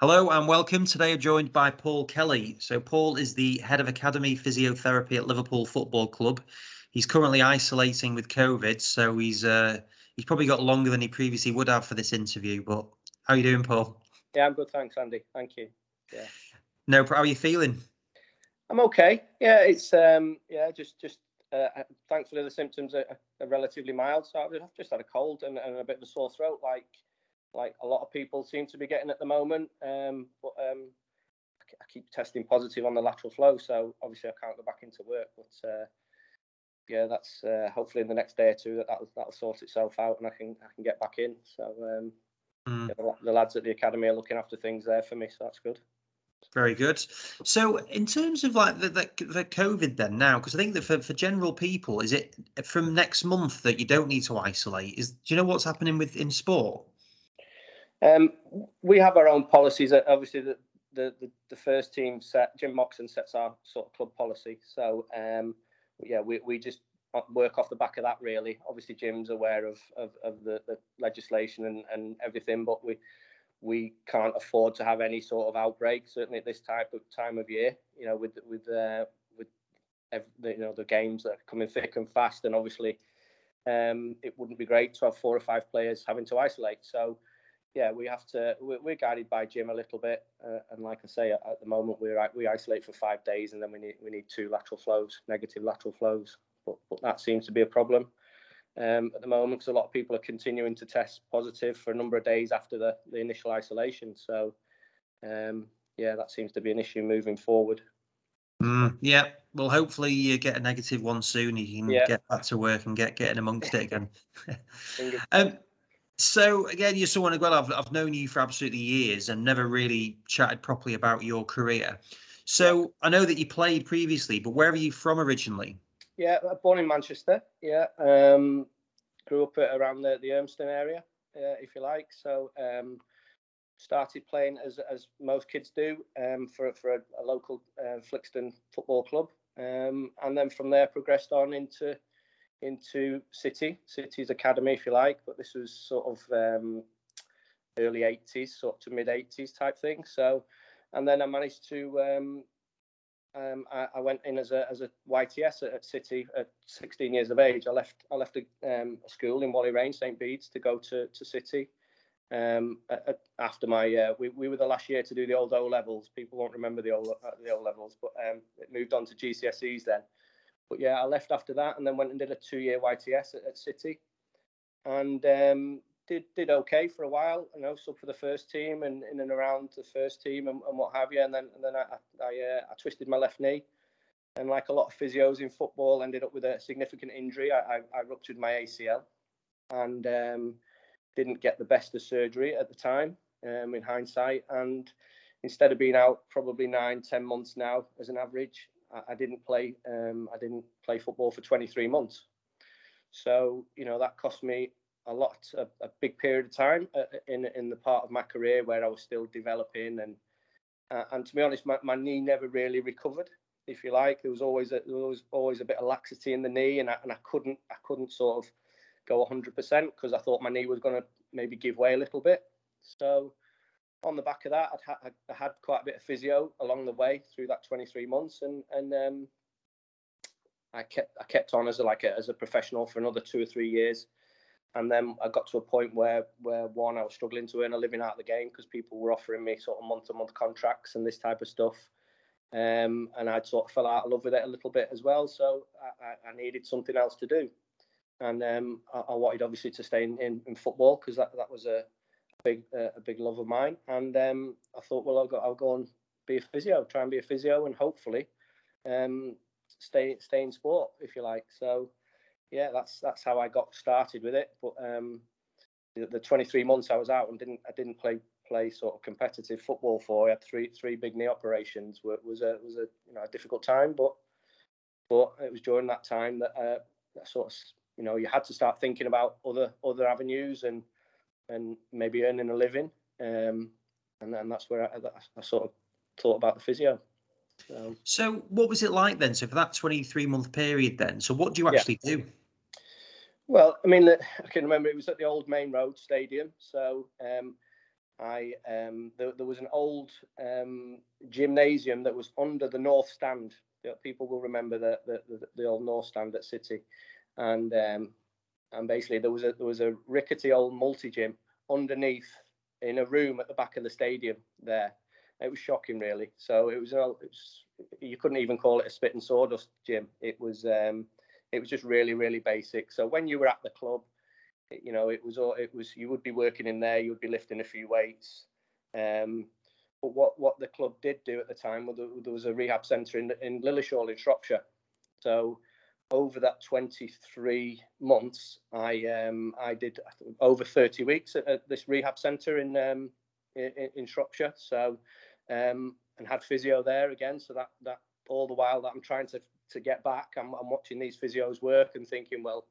Hello and welcome. Today I'm joined by Paul Kelly. So Paul is the head of academy physiotherapy at Liverpool Football Club. He's currently isolating with COVID, so he's uh, he's probably got longer than he previously would have for this interview. But how are you doing, Paul? Yeah, I'm good, thanks, Andy. Thank you. Yeah. No, how are you feeling? I'm okay. Yeah, it's um, yeah, just just uh, thankfully the symptoms are, are relatively mild. So I've just had a cold and, and a bit of a sore throat, like like a lot of people seem to be getting at the moment. Um, but um, I keep testing positive on the lateral flow, so obviously I can't go back into work. But uh, yeah, that's uh, hopefully in the next day or two that that'll, that'll, sort itself out and I can I can get back in. So um, mm. yeah, the, the, lads at the academy are looking after things there for me, so that's good. Very good. So, in terms of like the the, the COVID, then now, because I think that for, for general people, is it from next month that you don't need to isolate? Is do you know what's happening with in sport? Um, we have our own policies. Obviously, the, the, the, the, first team set, Jim Moxon sets our sort of club policy. So, um, yeah, we, we just work off the back of that, really. Obviously, Jim's aware of, of, of the, the legislation and, and everything, but we we can't afford to have any sort of outbreak, certainly at this type of time of year, you know, with, with, uh, with every, you know, the games that are coming thick and fast. And obviously, um, it wouldn't be great to have four or five players having to isolate. So, yeah, we have to. We're, guided by Jim a little bit, uh, and like I say, at, at the moment we're we isolate for five days, and then we need we need two lateral flows, negative lateral flows. But, but that seems to be a problem um, at the moment because a lot of people are continuing to test positive for a number of days after the, the initial isolation. So, um, yeah, that seems to be an issue moving forward. Mm, yeah, well, hopefully you get a negative one soon. You can yeah. get back to work and get getting amongst it again. um, so again, you're someone well. I've I've known you for absolutely years and never really chatted properly about your career. So. I know that you played previously, but where are you from originally? Yeah, born in Manchester. Yeah, um, grew up around the the Urmston area, uh, if you like. So um, started playing as as most kids do um, for for a, a local uh, Flixton football club, um, and then from there progressed on into into City, City's academy, if you like. But this was sort of um, early 80s, sort of mid 80s type thing. So, and then I managed to. Um, um, I, I, went in as a as a YTS at, at, City at 16 years of age. I left I left a, um, a school in Whalley Range, St Bede's, to go to to City. Um, after my uh, we, we were the last year to do the old O levels. People won't remember the old uh, the O levels, but um, it moved on to GCSEs then but yeah, I left after that and then went and did a two-year YTS at, at City, and um, did did okay for a while. You know, sub for the first team and in and around the first team and, and what have you. And then and then I I, uh, I, twisted my left knee, and like a lot of physios in football, ended up with a significant injury. I I, I ruptured my ACL, and um, didn't get the best of surgery at the time. Um, in hindsight, and instead of being out probably nine, ten months now as an average, I, didn't play. Um, I didn't play football for 23 months. So you know that cost me a lot, a, a big period of time uh, in in the part of my career where I was still developing and uh, and to be honest, my, my knee never really recovered. If you like, there was always a, there was always a bit of laxity in the knee, and I, and I couldn't I couldn't sort of go 100% because I thought my knee was going to maybe give way a little bit. So on the back of that, I'd ha- I had quite a bit of physio along the way through that 23 months, and and um, I kept I kept on as a, like a, as a professional for another two or three years, and then I got to a point where where one I was struggling to earn a living out of the game because people were offering me sort of month to month contracts and this type of stuff, um, and I'd sort of fell out of love with it a little bit as well. So I, I needed something else to do, and um, I, I, wanted obviously to stay in, in, in football because that that was a big uh, a big love of mine. And um, I thought, well, I'll go I'll go and be a physio, try and be a physio, and hopefully um, stay stay in sport if you like. So yeah, that's that's how I got started with it. But um, the, the 23 months I was out and didn't I didn't play play sort of competitive football for. I had three three big knee operations. It was a was a you know a difficult time, but but it was during that time that, uh, that sort of you know you had to start thinking about other other avenues and and maybe earning a living. Um, and then that's where I, I, sort of thought about the physio. So, so, what was it like then? So, for that 23 month period, then, so what do you actually yeah. do? Well, I mean, I can remember it was at the old Maine Road Stadium. So, um, I um, there, there was an old um, gymnasium that was under the north stand. People will remember the the, the, the old north stand at City, and um, and basically there was a there was a rickety old multi gym underneath in a room at the back of the stadium there. It was shocking, really. So it was, it was you couldn't even call it a spit and sawdust gym. It was um, it was just really really basic. So when you were at the club you know, it was all it was. You would be working in there. You would be lifting a few weights. Um, but what what the club did do at the time was there was a rehab centre in in Lilleshall in Shropshire. So over that 23 months, I um, I did over 30 weeks at, at this rehab centre in, um, in, in Shropshire. So um, and had physio there again. So that that all the while that I'm trying to to get back, I'm, I'm watching these physios work and thinking, well,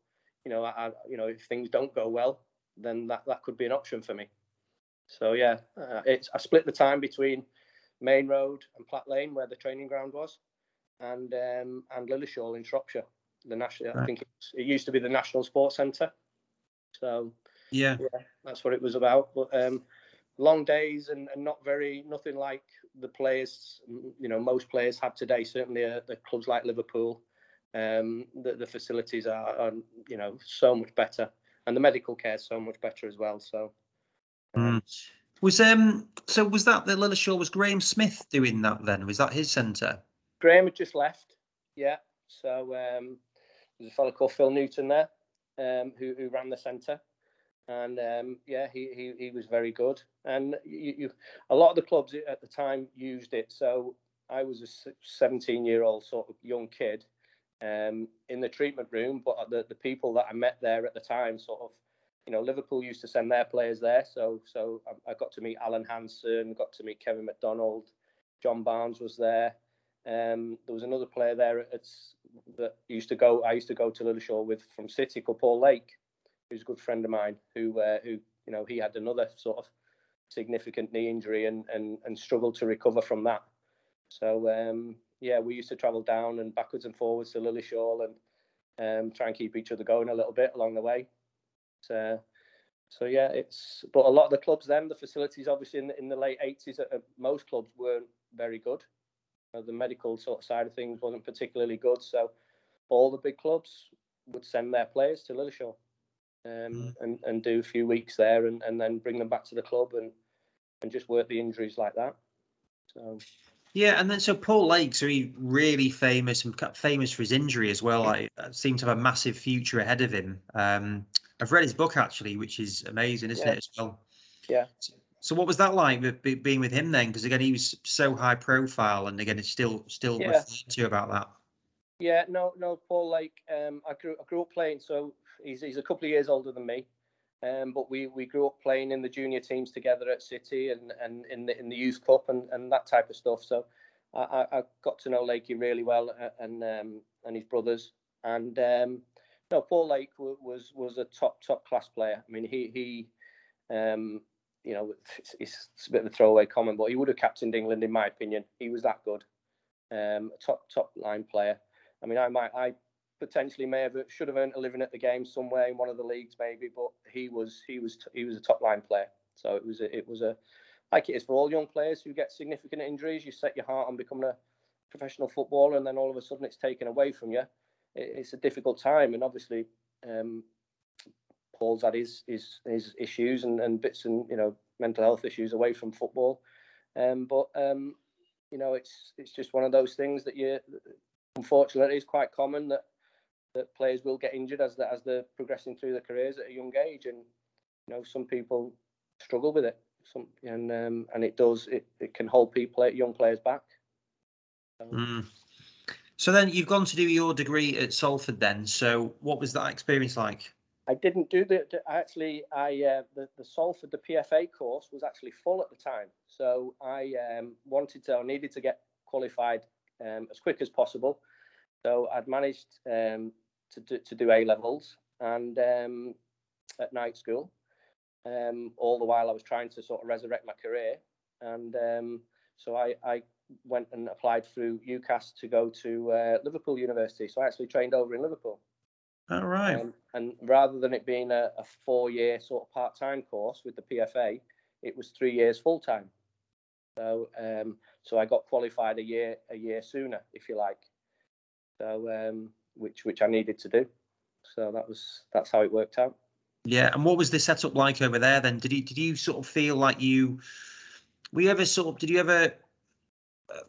you know, I, you know, if things don't go well, then that, that could be an option for me. So yeah, uh, it's I split the time between Maine Road and Platt Lane, where the training ground was, and um, and Lilleshall in Shropshire. The national, right. I think it used to be the National Sports Centre. So yeah. yeah, that's what it was about. But um, long days and, and not very nothing like the players you know most players have today. Certainly, uh, the clubs like Liverpool um, the, the facilities are, are, you know, so much better, and the medical care is so much better as well. So, um, mm. was um, so was that the Lilleshall was Graham Smith doing that then? Was that his centre? Graham had just left. Yeah. So um, there's a fellow called Phil Newton there, um, who who ran the centre, and um, yeah, he, he he was very good. And you, you, a lot of the clubs at the time used it. So I was a 17 year old sort of young kid um, in the treatment room. But the, the people that I met there at the time, sort of, you know, Liverpool used to send their players there. So so I, got to meet Alan Hansen, got to meet Kevin McDonald, John Barnes was there. Um, there was another player there at, that used to go. I used to go to Lilleshall with from City called Paul Lake, who's a good friend of mine. Who uh, who you know he had another sort of significant knee injury and and and struggled to recover from that. So um, yeah, we used to travel down and backwards and forwards to Lilleshall and um, try and keep each other going a little bit along the way. So, so yeah, it's but a lot of the clubs then the facilities obviously in the, in the late eighties at, most clubs weren't very good. Uh, the medical sort of side of things wasn't particularly good, so all the big clubs would send their players to Lilleshall um, mm. and and do a few weeks there and, and then bring them back to the club and and just work the injuries like that. So yeah, and then so Paul Lake's, are he really famous and famous for his injury as well? I uh, seem to have a massive future ahead of him. Um, I've read his book actually, which is amazing, isn't yeah. it as well? Yeah. So, so, what was that like with, being with him then? Because again, he was so high profile, and again, it's still still yeah. to about that. Yeah, no, no, Paul Lake. Um, I grew I grew up playing, so he's he's a couple of years older than me. Um, but we, we grew up playing in the junior teams together at City and, and in the in the youth cup and, and that type of stuff. So I, I got to know Lakey really well uh, and um, and his brothers. And um, no, Paul Lake was was a top top class player. I mean, he he um, you know it's, it's, a bit of a throwaway comment, but he would have captained England in my opinion. He was that good, um, top top line player. I mean, I might I potentially may have should have earned a living at the game somewhere in one of the leagues maybe, but he was he was he was a top line player. So it was a, it was a like it is for all young players who get significant injuries. You set your heart on becoming a professional footballer, and then all of a sudden it's taken away from you. It, it's a difficult time, and obviously um, Paul's had his his, his issues and, and bits and you know mental health issues away from football. Um, but um, you know it's it's just one of those things that you unfortunately is quite common that that players will get injured as they, as they're progressing through their careers at a young age, and you know some people struggle with it. Some and um, and it does it, it can hold people young players back. So, mm. so then you've gone to do your degree at Salford. Then, so what was that experience like? I didn't do the, the actually. I uh, the the Salford the PFA course was actually full at the time, so I um, wanted to. I needed to get qualified um, as quick as possible. So I'd managed um, to, do, to do A levels and um, at night school. Um, all the while I was trying to sort of resurrect my career. And um, so I, I, went and applied through UCAS to go to uh, Liverpool University. So I actually trained over in Liverpool. All right. Um, and rather than it being a, a four year sort of part time course with the PFA, it was three years full time. So um, so I got qualified a year a year sooner, if you like. So um, which which I needed to do. So that was that's how it worked out. Yeah, and what was the setup like over there then? Did you did you sort of feel like you were you ever sort of did you ever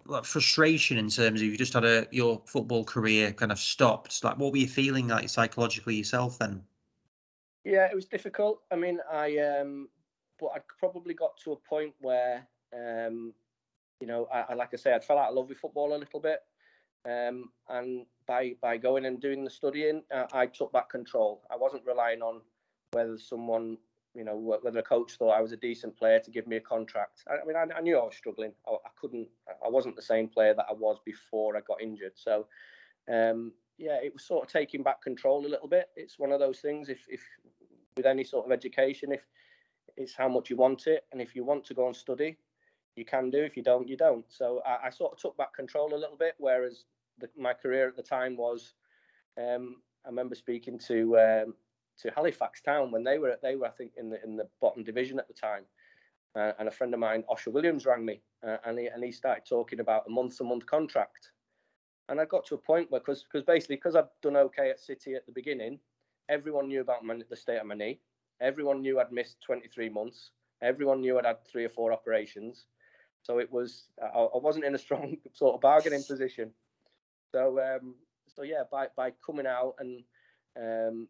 like frustration in terms of you just had a your football career kind of stopped? Like what were you feeling like psychologically yourself then? Yeah, it was difficult. I mean, I um but I probably got to a point where um you know, I, I like I say, I'd fell out of love with football a little bit. Um, and by by going and doing the studying, uh, I took back control. I wasn't relying on whether someone, you know, whether a coach thought I was a decent player to give me a contract. I, I mean, I, I, knew I was struggling. I, I, couldn't. I wasn't the same player that I was before I got injured. So, um, yeah, it was sort of taking back control a little bit. It's one of those things. If if with any sort of education, if it's how much you want it, and if you want to go and study, you can do. If you don't, you don't. So I, I sort of took back control a little bit. Whereas the, my career at the time was, um, I remember speaking to um, to Halifax Town when they were they were I think in the in the bottom division at the time, uh, and a friend of mine, Osher Williams, rang me uh, and he and he started talking about a month to month contract, and I got to a point where because because basically because I've done okay at City at the beginning, everyone knew about my, the state of my knee, everyone knew I'd missed 23 months, everyone knew I'd had three or four operations, so it was I, I wasn't in a strong sort of bargaining position. So um, so yeah, by by coming out and um,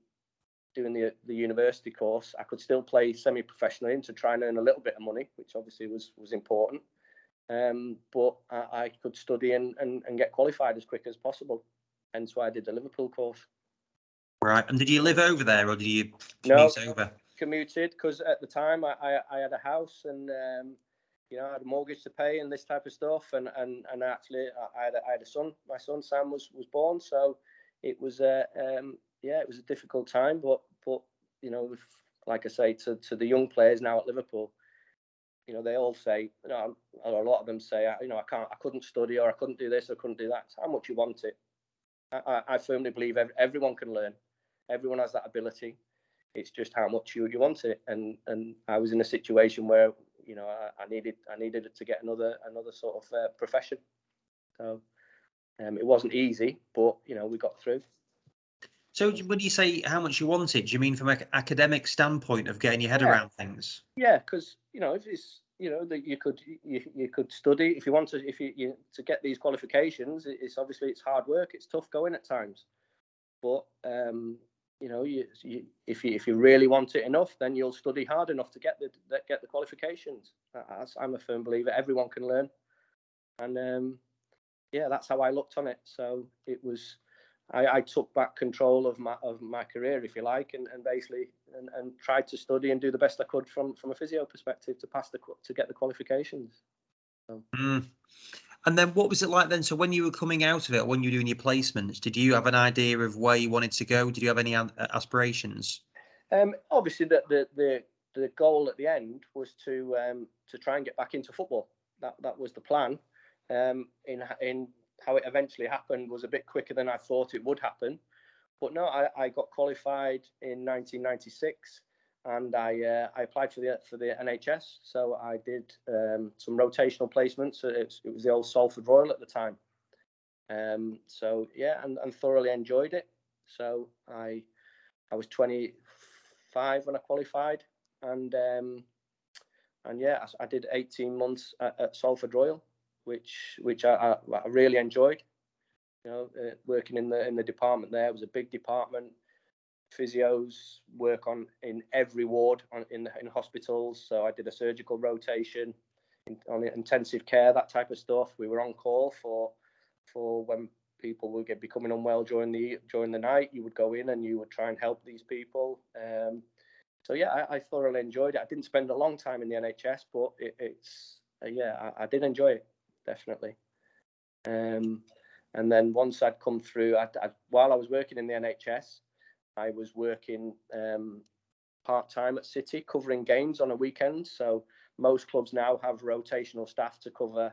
doing the the university course, I could still play semi-professionally to try and earn a little bit of money, which obviously was was important. Um, but I, I, could study and, and, and get qualified as quick as possible. Hence why I did the Liverpool course. Right. And did you live over there or did you commute no, over? Commuted because at the time I, I, I, had a house and um, you know I had a mortgage to pay and this type of stuff and and, and actually I had a, I had a son. My son Sam was was born, so it was a um, yeah, it was a difficult time, but but you know, if, like I say to to the young players now at Liverpool, you know, they all say, you know, a lot of them say, you know, I can't, I couldn't study or I couldn't do this or I couldn't do that. How much you want it. I, I firmly believe everyone can learn. Everyone has that ability. It's just how much you, you want it. And and I was in a situation where you know I, I needed I needed to get another another sort of uh, profession. So um, it wasn't easy, but you know we got through. So when you say how much you wanted, do you mean from an academic standpoint of getting your head yeah. around things? Yeah, because you know if it's you know that you could you, you could study if you want to if you, you to get these qualifications. It's obviously it's hard work. It's tough going at times, but um, you know you, you if you if you really want it enough, then you'll study hard enough to get the get the qualifications. I'm a firm believer. Everyone can learn, and um, yeah, that's how I looked on it. So it was I, I, took back control of my of my career, if you like, and, and basically and, and tried to study and do the best I could from from a physio perspective to pass the to get the qualifications. So. Mm. And then what was it like then? So when you were coming out of it, when you were doing your placements, did you have an idea of where you wanted to go? Did you have any aspirations? Um, obviously, the, the the the goal at the end was to um, to try and get back into football. That that was the plan. Um, in in how it eventually happened was a bit quicker than I thought it would happen. But no, I, I got qualified in 1996, and I uh, I applied for the for the NHS. So I did um, some rotational placements. It was, it was, the old Salford Royal at the time. Um, so yeah, and, and thoroughly enjoyed it. So I I was 25 when I qualified, and um, and yeah, I, I did 18 months at, at Salford Royal which which I, I, really enjoyed. You know, uh, working in the in the department there it was a big department. Physios work on in every ward on, in in hospitals. So I did a surgical rotation, in, on intensive care, that type of stuff. We were on call for for when people would get becoming unwell during the during the night. You would go in and you would try and help these people. Um, so yeah, I, I, thoroughly enjoyed it. I didn't spend a long time in the NHS, but it, it's uh, yeah, I, I, did enjoy it definitely. Um, and then once I'd come through, I'd, I'd, while I was working in the NHS, I was working um, part time at City, covering games on a weekend. So most clubs now have rotational staff to cover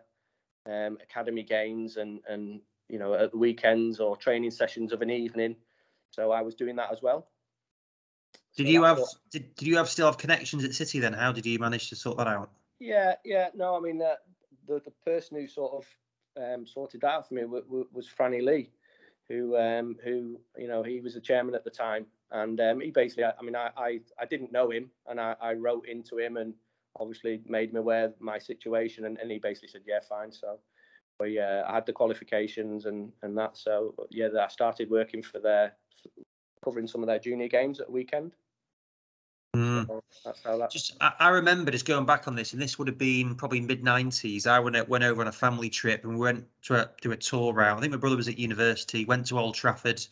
um, academy games and and you know at the weekends or training sessions of an evening. So I was doing that as well. Did so you have did, did you have still have connections at City then? How did you manage to sort that out? Yeah, yeah. No, I mean uh, the the person who sort of um, sorted that out for me was, was Franny Lee, who um, who you know he was the chairman at the time, and um, he basically I, I mean I, I, I didn't know him, and I, I wrote into him and obviously made me aware of my situation, and, and he basically said yeah fine. So we uh, I had the qualifications and and that. So yeah, I started working for their covering some of their junior games at the weekend. Mm. So that's how that. Just I, I, remember just going back on this, and this would have been probably mid '90s. I went went over on a family trip and we went to a, to a tour round. I think my brother was at university. Went to Old Trafford.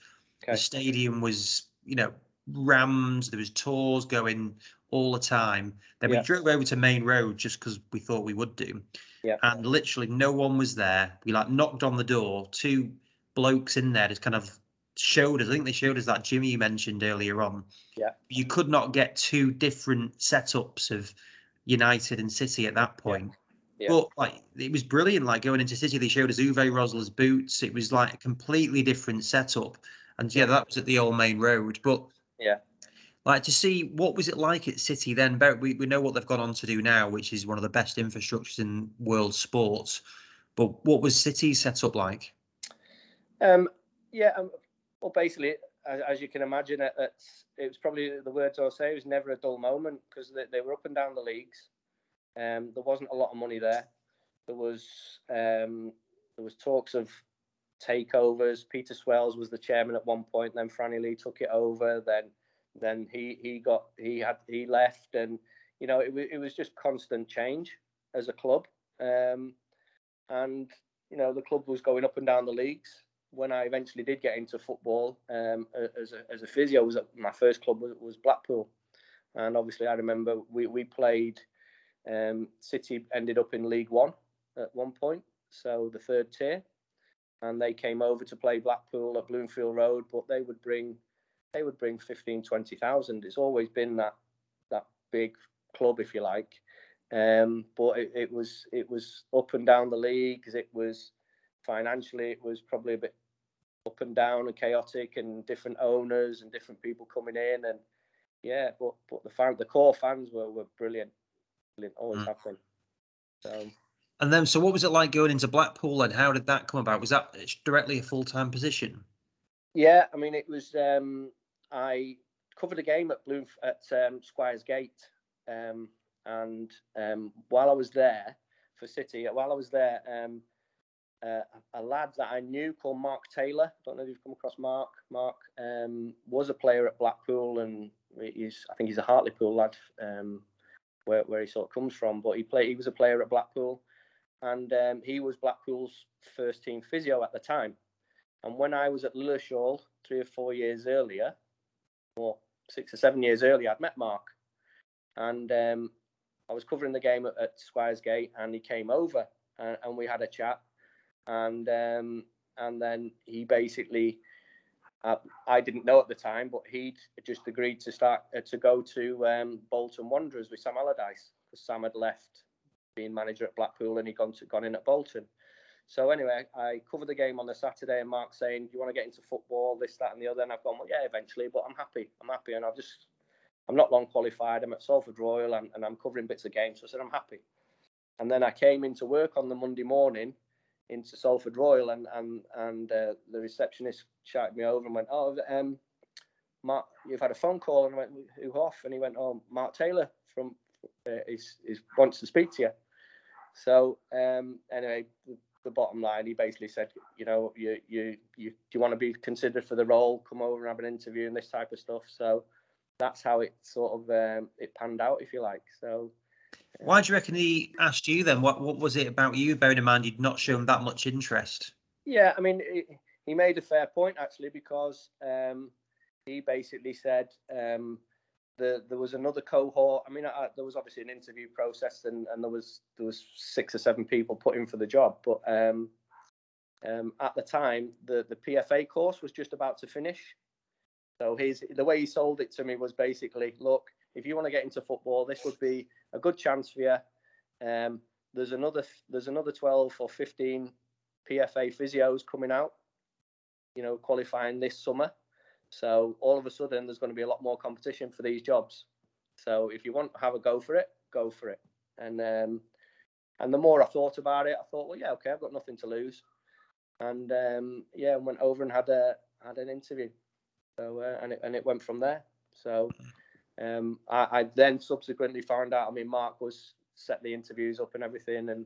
Okay. The stadium was, you know, rammed. There was tours going all the time. Then yeah. we drove over to Maine Road just because we thought we would do. Yeah. And literally no one was there. We like knocked on the door. Two blokes in there just kind of showed us. I think they showed us that Jimmy you mentioned earlier on. Yeah. You could not get two different setups of United and City at that point. Yeah. But like it was brilliant. Like going into City, they showed us Uwe Rosler's boots. It was like a completely different setup. And yeah, that was at the old Maine Road. But yeah, like to see what was it like at City then? We we know what they've gone on to do now, which is one of the best infrastructures in world sports. But what was City set up like? Um, yeah, um, well, basically, as, as you can imagine, it, it was probably the words I'll say. It was never a dull moment because they, they were up and down the leagues. Um, there wasn't a lot of money there. There was um, there was talks of takeovers. Peter Swales was the chairman at one point. Then Franny Lee took it over. Then then he he got he had he left, and you know it was it was just constant change as a club. Um, and you know the club was going up and down the leagues when I eventually did get into football um, as, a, as a physio, was my first club was, was, Blackpool, and obviously I remember we we played. Um, City ended up in League One at one point, so the third tier, and they came over to play Blackpool at Bloomfield Road, but they would bring they would bring 15, 20,000. It's always been that that big club, if you like. Um, but it, it was it was up and down the leagues. It was financially, it was probably a bit up and down and chaotic and different owners and different people coming in and yeah but but the fan the core fans were, were brilliant. Brilliant. Always mm. have been. So. And then so what was it like going into blackpool and how did that come about? Was that directly a full-time position? Yeah i mean it was um i covered a game at bloom at um, squires gate um and um while i was there for city while i was there um uh, a lad that I knew called Mark Taylor. I don't know if you've come across Mark. Mark um, was a player at Blackpool, and he's I think he's a Hartlepool lad, um, where where he sort of comes from. But he played. He was a player at Blackpool, and um, he was Blackpool's first team physio at the time. And when I was at Lilleshall three or four years earlier, or six or seven years earlier, I'd met Mark, and um, I was covering the game at, at Squires Gate, and he came over, and, and we had a chat and um, and then he basically, uh, I didn't know at the time, but he'd just agreed to start uh, to go to um, Bolton Wanderers with Sam Allardyce because Sam had left being manager at Blackpool and he'd gone to, gone in at Bolton. So anyway, I covered the game on the Saturday, and Mark saying, "Do you want to get into football? This, that, and the other." And I've gone, "Well, yeah, eventually, but I'm happy. I'm happy, and I've just, I'm not long qualified. I'm at Salford Royal, and, and I'm covering bits of games. So I said, I'm happy. And then I came into work on the Monday morning, into Salford Royal, and and and uh, the receptionist shouted me over and went, "Oh, um, Mark, you've had a phone call." And I went, "Who off?" And he went, "Oh, Mark Taylor from uh, is is wants to speak to you." So um, anyway, the, the, bottom line, he basically said, you know, you you you do you want to be considered for the role? Come over and have an interview and this type of stuff. So that's how it sort of um, it panned out, if you like. So why do you reckon he asked you then? What what was it about you? Bearing in mind you'd not shown that much interest. Yeah, I mean, he made a fair point actually because um, he basically said um, the, there was another cohort. I mean, I, there was obviously an interview process, and, and there was there was six or seven people put in for the job. But um, um, at the time, the the PFA course was just about to finish. So his the way he sold it to me was basically, look, if you want to get into football, this would be a good chance for you. Um, there's another there's another 12 or 15 PFA physios coming out, you know, qualifying this summer. So all of a sudden, there's going to be a lot more competition for these jobs. So if you want to have a go for it, go for it. And um, and the more I thought about it, I thought, well, yeah, okay, I've got nothing to lose. And um, yeah, went over and had a had an interview. So uh, and it and it went from there. So um, I, I, then subsequently found out. I mean, Mark was set the interviews up and everything, and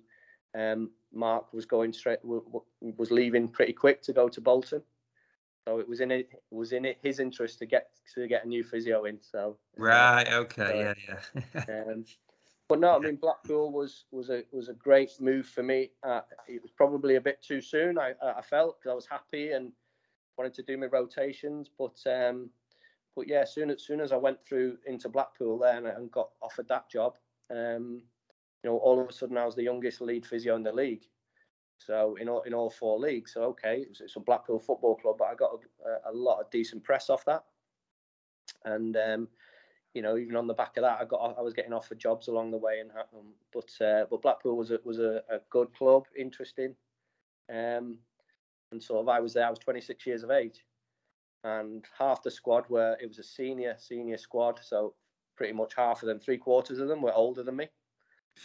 um, Mark was going straight was leaving pretty quick to go to Bolton. So it was in it, was in it, his interest to get to get a new physio in. So right, okay, yeah, yeah. um, but no, I mean Blackpool was was a was a great move for me. Uh, it was probably a bit too soon. I I felt because I was happy and wanted to do my rotations, but um, but yeah, soon as soon as I went through into Blackpool there and got offered that job, um, you know, all of a sudden I was the youngest lead physio in the league. So in all in all four leagues. So okay, it's, it's a Blackpool Football Club, but I got a, a lot of decent press off that, and um, you know, even on the back of that, I got I was getting offered jobs along the way, and um, but uh, but Blackpool was a, was a, a good club, interesting, um, and sort of I was there. I was 26 years of age, and half the squad were it was a senior senior squad, so pretty much half of them, three quarters of them were older than me,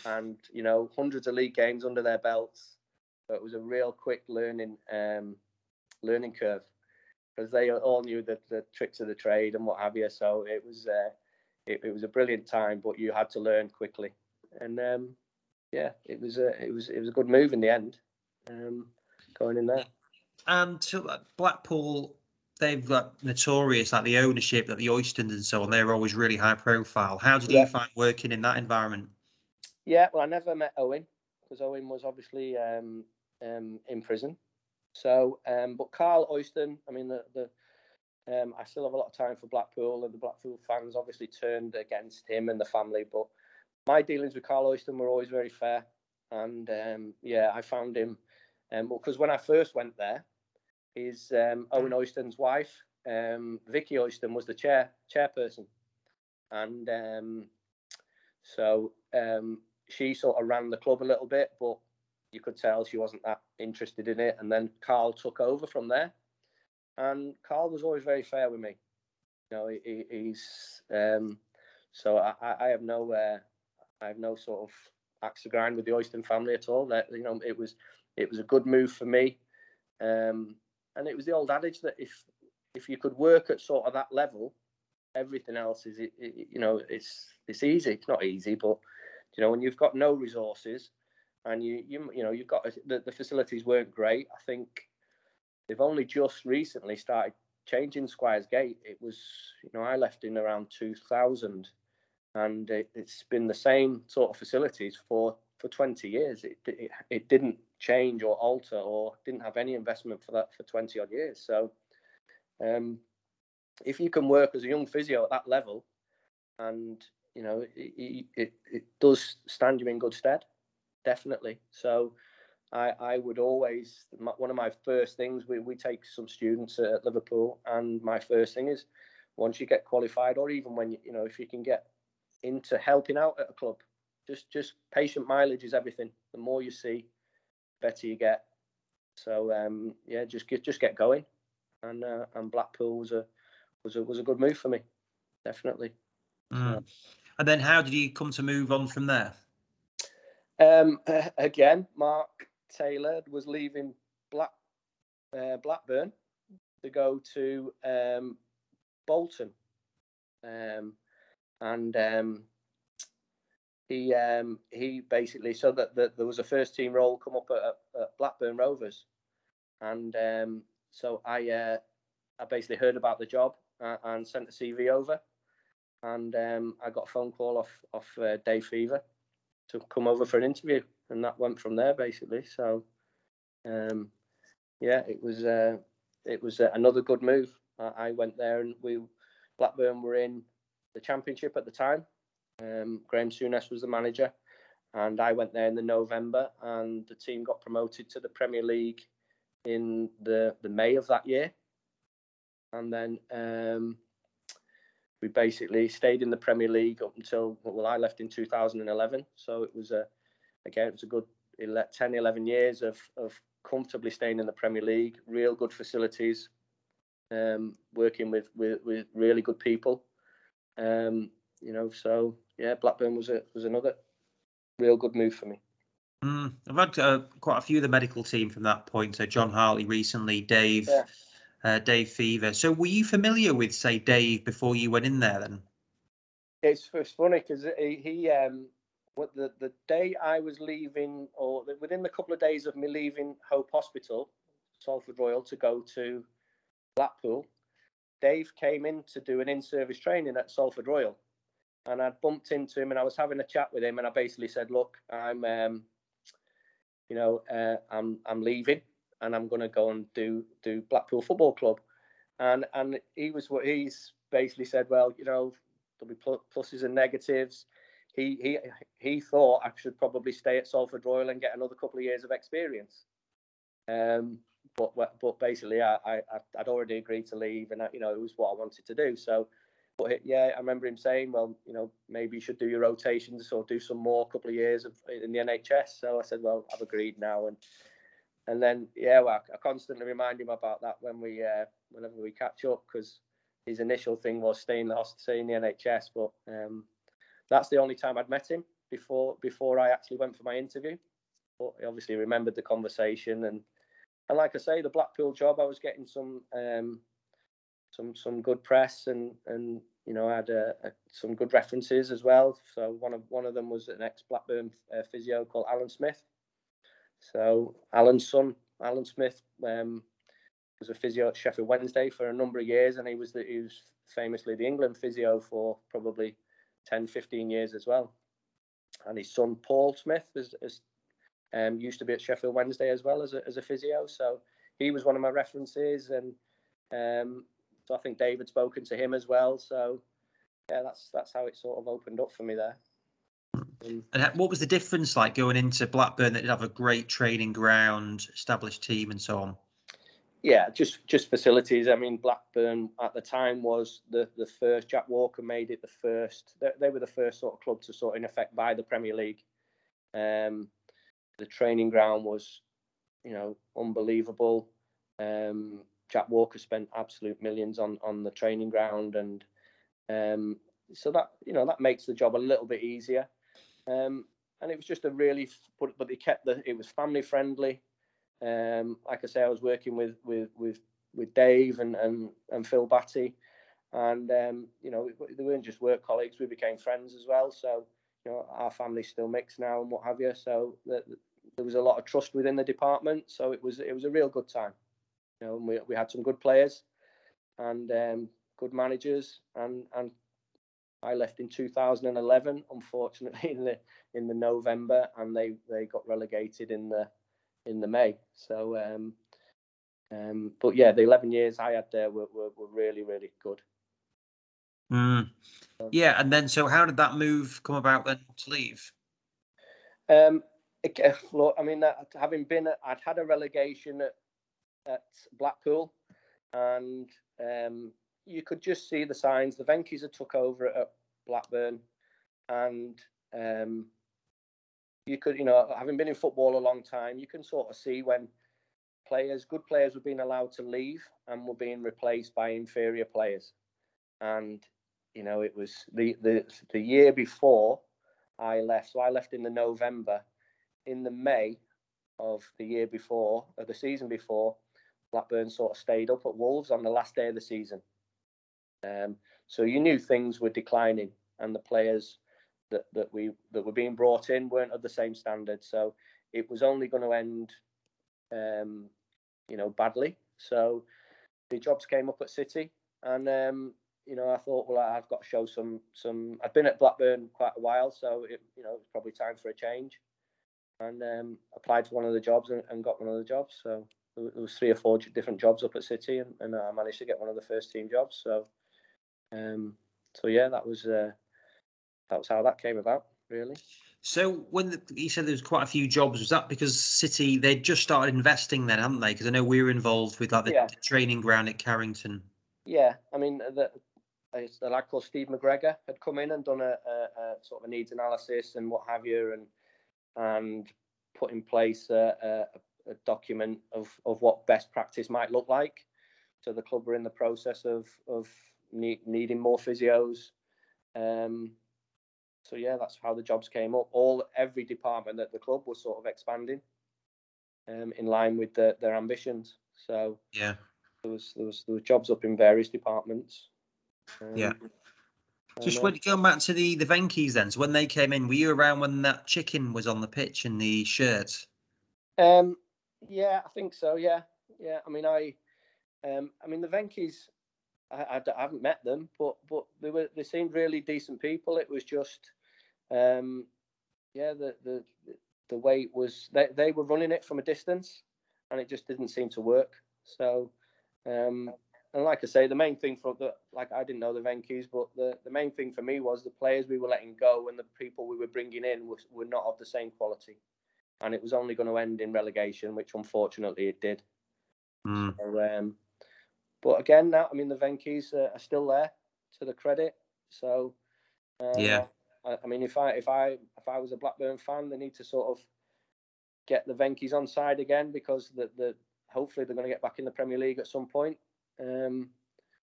and you know, hundreds of league games under their belts. So it was a real quick learning um, learning curve because they all knew the, the tricks of the trade and what have you. So it was uh, it, it was a brilliant time, but you had to learn quickly. And um, yeah, it was a it was it was a good move in the end, um, going in there. And to Blackpool, they've got notorious like the ownership, that the Oystons and so on. They're always really high profile. How did yeah. you find working in that environment? Yeah, well, I never met Owen because Owen was obviously um, um, in prison. So, um, but Karl Oyston, I mean, the, the um, I still have a lot of time for Blackpool, and the Blackpool fans obviously turned against him and the family. But my dealings with Karl Oyston were always very fair, and um, yeah, I found him because um, when I first went there, his um, Owen Oyston's wife, um, Vicky Oyston, was the chair chairperson, and um, so she sort of ran the club a little bit, but you could tell she wasn't that interested in it. And then Karl took over from there and Karl was always very fair with me. You know, he, he's um, so I, I have no uh, I have no sort of axe to grind with the Oyston family at all. That you know, it was it was a good move for me, um, and it was the old adage that if if you could work at sort of that level, everything else is you know it's it's easy. It's not easy, but you know when you've got no resources and you you you know you've got the, the facilities weren't great. I think they've only just recently started changing Squires Gate. It was, you know, I left in around 2000, and it, has been the same sort of facilities for for 20 years. It, it it didn't change or alter or didn't have any investment for that for 20 odd years. So, um, if you can work as a young physio at that level, and you know, it, it, it does stand you in good stead, definitely. So I, I would always one of my first things we, we take some students at Liverpool and my first thing is once you get qualified or even when you, you know if you can get into helping out at a club just just patient mileage is everything. The more you see better you get. So um, yeah just get just get going. And uh, and Blackpool was a was a was a good move for me definitely. Mm. and then how did you come to move on from there? Um, again Mark Taylor was leaving Black uh, Blackburn to go to um, Bolton, um, and um, he um, he basically so that, that there was a first team role come up at, at Blackburn Rovers, and um, so I uh, I basically heard about the job uh, and sent a CV over, and um, I got a phone call off off uh, Dave Fevre to come over for an interview and that went from there basically. So, um, yeah, it was uh, it was uh, another good move. I, I, went there and we Blackburn were in the championship at the time. Um, Graeme Souness was the manager, and I went there in the November, and the team got promoted to the Premier League in the the May of that year, and then. Um, we basically stayed in the Premier League up until well, I left in 2011. So it was a again, it was a good 10, 11 years of, of comfortably staying in the Premier League, real good facilities, um, working with, with with really good people. Um, you know, so yeah, Blackburn was a was another real good move for me. Mm, I've had uh, quite a few of the medical team from that point. So John Hartley recently, Dave, yeah. uh, Dave Fevre. So were you familiar with, say, Dave before you went in there? Then it's, it's funny because he, he um, what the the day I was leaving, or within the couple of days of me leaving Hope Hospital, Salford Royal, to go to Blackpool, Dave came in to do an in-service training at Salford Royal, and I bumped into him and I was having a chat with him, and I basically said, "Look, I'm." Um, you know, uh, I'm I'm leaving and I'm going to go and do do Blackpool Football Club, and and he was what he's basically said. Well, you know, there'll be pluses and negatives. He he he thought I should probably stay at Salford Royal and get another couple of years of experience. Um, but but basically, I, I I'd already agreed to leave, and I, you know it was what I wanted to do. So but yeah, I remember him saying, well, you know, maybe you should do your rotations or do some more couple of years of, in the NHS. So I said, well, I've agreed now. And and then yeah, well, I constantly remind him about that when we uh, whenever we catch up because his initial thing was stay in the stay in the NHS. But um, that's the only time I'd met him before before I actually went for my interview. But he obviously remembered the conversation and and like I say, the Blackpool job, I was getting some. Um, some some good press and and you know had a, a, some good references as well. So one of one of them was an ex Blackburn uh, physio called Alan Smith. So Alan's son, Alan Smith, um, was a physio at Sheffield Wednesday for a number of years, and he was the, he was famously the England physio for probably 10, 15 years as well. And his son Paul Smith is, is um, used to be at Sheffield Wednesday as well as a, as a physio. So he was one of my references, and um, so I think David spoken to him as well. So yeah, that's that's how it sort of opened up for me there. And what was the difference like going into Blackburn that did have a great training ground, established team, and so on? Yeah, just just facilities. I mean, Blackburn at the time was the the first. Jack Walker made it the first. They, they were the first sort of club to sort of in effect buy the Premier League. Um, the training ground was, you know, unbelievable. Um, Jack Walker spent absolute millions on on the training ground, and um, so that you know that makes the job a little bit easier. Um, and it was just a really, but but they kept the it was family friendly. Um, like I say, I was working with with with with Dave and and and Phil Batty, and um, you know they weren't just work colleagues; we became friends as well. So you know our family's still mixed now and what have you. So the, there was a lot of trust within the department. So it was it was a real good time. You know, we we had some good players and um, good managers, and and I left in 2011, unfortunately in the in the November, and they they got relegated in the in the May. So, um, um, but yeah, the 11 years I had there were were, were really really good. Mm. Yeah, and then so how did that move come about then to leave? Um, it, I mean, having been, I'd had a relegation at at Blackpool, and um, you could just see the signs. The Venky's had took over at Blackburn, and um, you could, you know, having been in football a long time, you can sort of see when players, good players, were being allowed to leave and were being replaced by inferior players. And you know, it was the the the year before I left. So I left in the November. In the May of the year before, or the season before, Blackburn sort of stayed up at Wolves on the last day of the season. Um, so you knew things were declining, and the players that, that we that were being brought in weren't of the same standard. So it was only going to end, um, you know, badly. So the jobs came up at City, and um, you know, I thought, well, I've got to show some some. I've been at Blackburn quite a while, so it, you know, it's probably time for a change. And um, applied for one of the jobs and, and got one of the jobs. So there was three or four different jobs up at City, and, and I managed to get one of the first team jobs. So, um, so yeah, that was uh, that was how that came about, really. So when the, you said there was quite a few jobs, was that because City they just started investing then, hadn't they? Because I know we were involved with like the, yeah. the training ground at Carrington. Yeah, I mean the, a lad called Steve McGregor had come in and done a, a, a, sort of a needs analysis and what have you, and and put in place a, a document of, of what best practice might look like. So the club were in the process of of need, needing more physios. Um, so yeah, that's how the jobs came up. All every department at the club was sort of expanding, um, in line with the, their ambitions. So yeah, there was there was there was jobs up in various departments. Um, yeah. Just when, going back to the the Venkies then. So when they came in, were you around when that chicken was on the pitch in the shirt? Um, yeah, I think so. Yeah, yeah. I mean, I, um, I mean the Venkies. I, I, I, haven't met them, but but they were they seemed really decent people. It was just, um, yeah, the the the way it was they they were running it from a distance, and it just didn't seem to work. So, um, and like I say, the main thing for the like I didn't know the Venkies, but the the main thing for me was the players we were letting go and the people we were bringing in was, were not of the same quality, and it was only going to end in relegation, which unfortunately it did. Mm. So, um, but again, now I mean the Venkies uh, are still there to the credit. So uh, yeah, I, I, mean if I if I if I was a Blackburn fan, they need to sort of get the Venkies on side again because the the hopefully they're going to get back in the Premier League at some point. Um,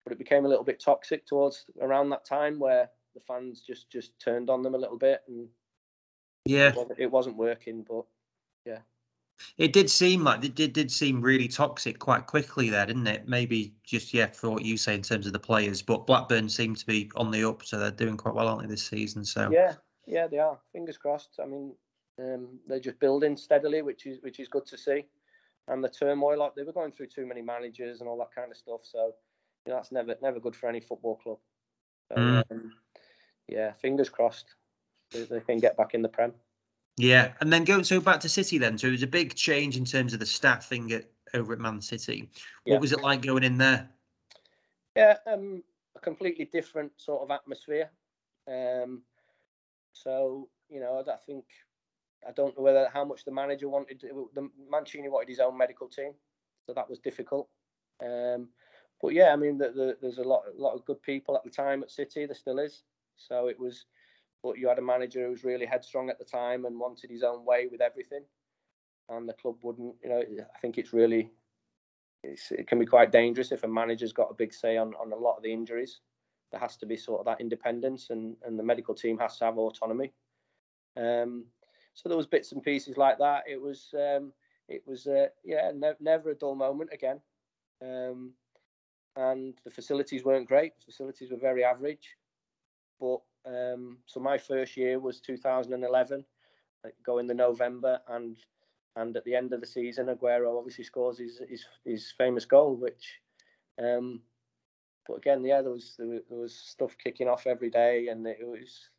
but it became a little bit toxic towards around that time where the fans just just turned on them a little bit and yeah it wasn't, it wasn't working but yeah it did seem like it did did seem really toxic quite quickly there didn't it maybe just yeah for what you say in terms of the players but blackburn seem to be on the up so they're doing quite well aren't they this season so yeah yeah they are fingers crossed i mean um, they're just building steadily which is which is good to see and the turmoil. Like they were going through too many managers and all that kind of stuff. So you know, that's never never good for any football club. So, mm. um, yeah, fingers crossed they, can get back in the prem. Yeah, and then going so back to City then. So it was a big change in terms of the staffing at, over at Man City. What yeah. was it like going in there? Yeah, um, a completely different sort of atmosphere. Um, so you know, I think I don't know whether how much the manager wanted. The Mancini wanted his own medical team, so that was difficult. Um, but yeah, I mean, the, the, there's a lot, a lot of good people at the time at City. There still is. So it was, but you had a manager who was really headstrong at the time and wanted his own way with everything, and the club wouldn't. You know, I think it's really, it's, it can be quite dangerous if a manager's got a big say on on a lot of the injuries. There has to be sort of that independence, and and the medical team has to have autonomy. Um, so there was bits and pieces like that. It was um, it was uh, yeah ne- never a dull moment again. Um, and the facilities weren't great. The facilities were very average. But um, so my first year was 2011, go in the November, and and at the end of the season, Aguero obviously scores his his, his famous goal, which. Um, but again, yeah, there was there was stuff kicking off every day, and it was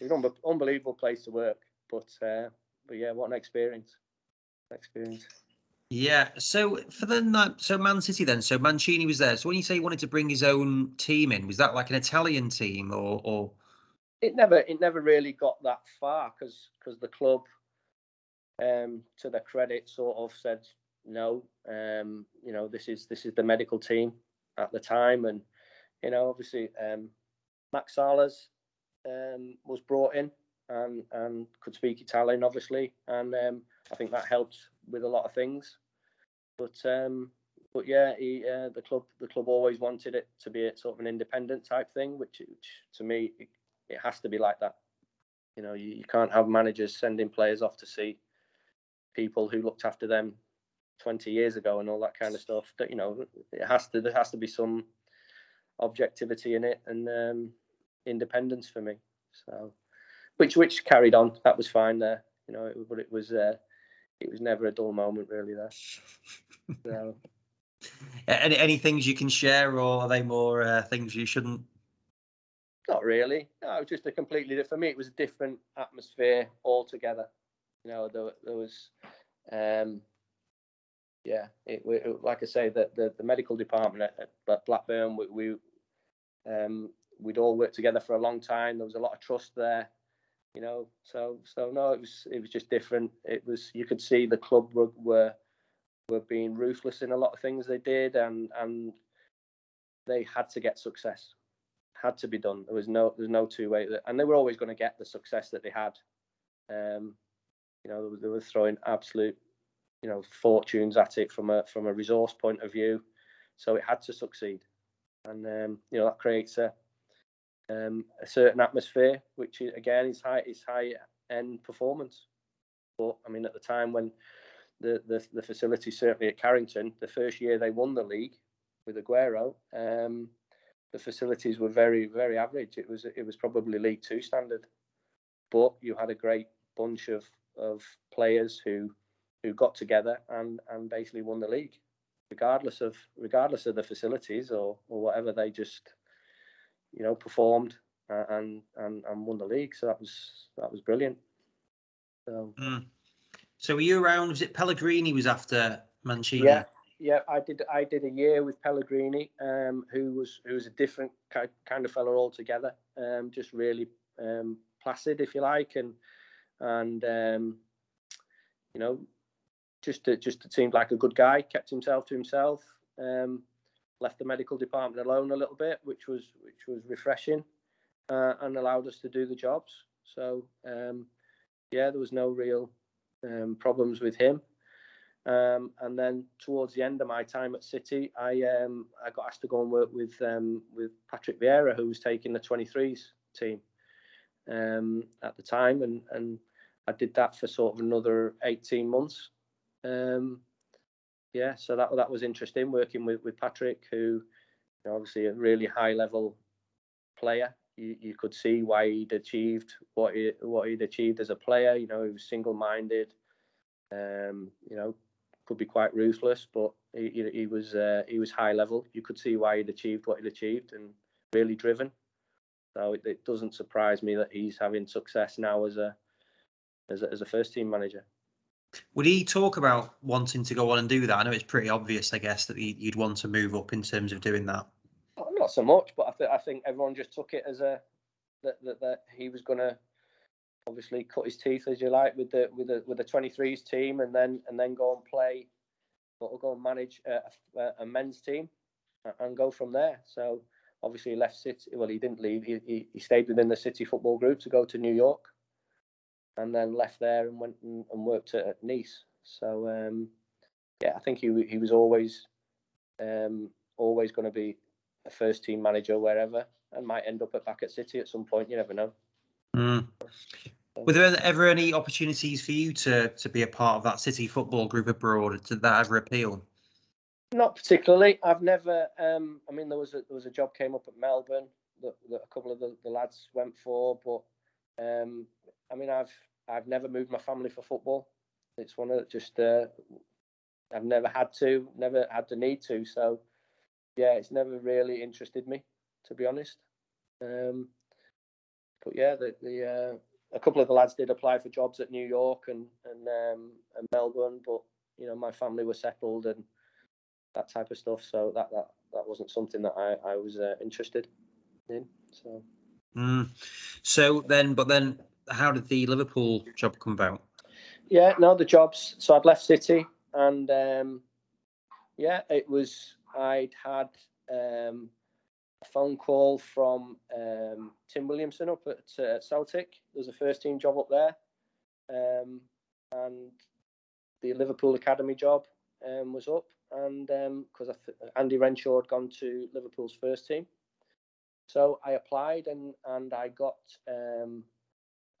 it was an unbelievable place to work. But uh, but yeah, what an experience! Experience. Yeah. So for the so Man City then. So Mancini was there. So when you say he wanted to bring his own team in, was that like an Italian team or? or... It never, it never really got that far because because the club, um, to their credit, sort of said no. Um, you know, this is this is the medical team at the time, and you know, obviously, um, Max Salas um, was brought in and and could speak Italian, obviously, and um, I think that helped with a lot of things. But um, but yeah, he, uh, the club the club always wanted it to be a sort of an independent type thing, which, which to me it, it, has to be like that. You know, you, you can't have managers sending players off to see people who looked after them 20 years ago and all that kind of stuff. That you know, it has to there has to be some objectivity in it and um, independence for me. So which which carried on. That was fine there, you know. It, but it was uh, it was never a dull moment really there. So. Any any things you can share, or are they more uh, things you shouldn't? Not really. No, it was just a completely for me. It was a different atmosphere altogether. You know, there, there was, um, yeah. It, it, like I say, that the, the medical department at, at Blackburn, we, we um, we'd all worked together for a long time. There was a lot of trust there you know. So so no, it was it was just different. It was you could see the club were were, were being ruthless in a lot of things they did, and and they had to get success, had to be done. There was no there's no two way, and they were always going to get the success that they had. Um, you know, they were throwing absolute, you know, fortunes at it from a from a resource point of view. so it had to succeed, and um, you know that creates a um, a certain atmosphere, which is, again is high is high end performance. But I mean, at the time when the, the the facility certainly at Carrington, the first year they won the league with Aguero, um, the facilities were very very average. It was it was probably League Two standard, but you had a great bunch of of players who who got together and and basically won the league, regardless of regardless of the facilities or or whatever. They just you know performed and and and won the league. So that was that was brilliant. So. Mm. So were you around? Was it Pellegrini was after Mancini? Yeah, yeah. I did. I did a year with Pellegrini, um, who was who was a different kind of fellow altogether. Um, just really um, placid, if you like, and and um, you know, just just seemed like a good guy. Kept himself to himself. Um, left the medical department alone a little bit, which was which was refreshing, uh, and allowed us to do the jobs. So um, yeah, there was no real problems with him. Um, and then towards the end of my time at City, I um, I got asked to go and work with um, with Patrick Vieira, who was taking the 23s team um, at the time, and and I did that for sort of another 18 months. Um, yeah, so that that was interesting working with with Patrick, who you know, obviously a really high level player. You, you could see why he'd achieved what he what he'd achieved as a player. You know, he was single minded. Um, you know, could be quite ruthless, but he, he, was uh, he was high level. You could see why he'd achieved what he'd achieved and really driven. So it, it doesn't surprise me that he's having success now as a as a, as a first team manager. Would he talk about wanting to go on and do that? I know it's pretty obvious, I guess, that you'd want to move up in terms of doing that. Not so much, but I, th- I think everyone just took it as a that that, that he was going to obviously cut his teeth, as you like, with the with the with the 23s team, and then and then go and play, or go and manage a, a, a men's team, and go from there. So obviously he left City. Well, he didn't leave. He, he, he stayed within the City football group to go to New York, and then left there and went and, and worked at, at, Nice. So um, yeah, I think he he was always um, always going to be a first team manager wherever, and might end up at back at City at some point. You never know. Mm. Were there ever any opportunities for you to to be a part of that City football group abroad? Did that ever appeal? Not particularly. I've never. Um, I mean, there was a there was a job came up at Melbourne that, that a couple of the, the lads went for, but um, I mean, I've I've never moved my family for football. It's one of just uh, I've never had to, never had the need to. So yeah, it's never really interested me, to be honest. Um, but yeah, the, the uh, a couple of the lads did apply for jobs at New York and and, um, and Melbourne, but you know my family were settled and that type of stuff. So that that that wasn't something that I I was uh, interested in. So. Mm. So then, but then, how did the Liverpool job come about? Yeah, no, the jobs. So I'd left City, and um, yeah, it was I'd had um, phone call from um, Tim Williamson up at uh, Celtic. There's a first team job up there, um, and the Liverpool academy job um, was up, and because um, th- Andy Renshaw had gone to Liverpool's first team, so I applied and and I got um,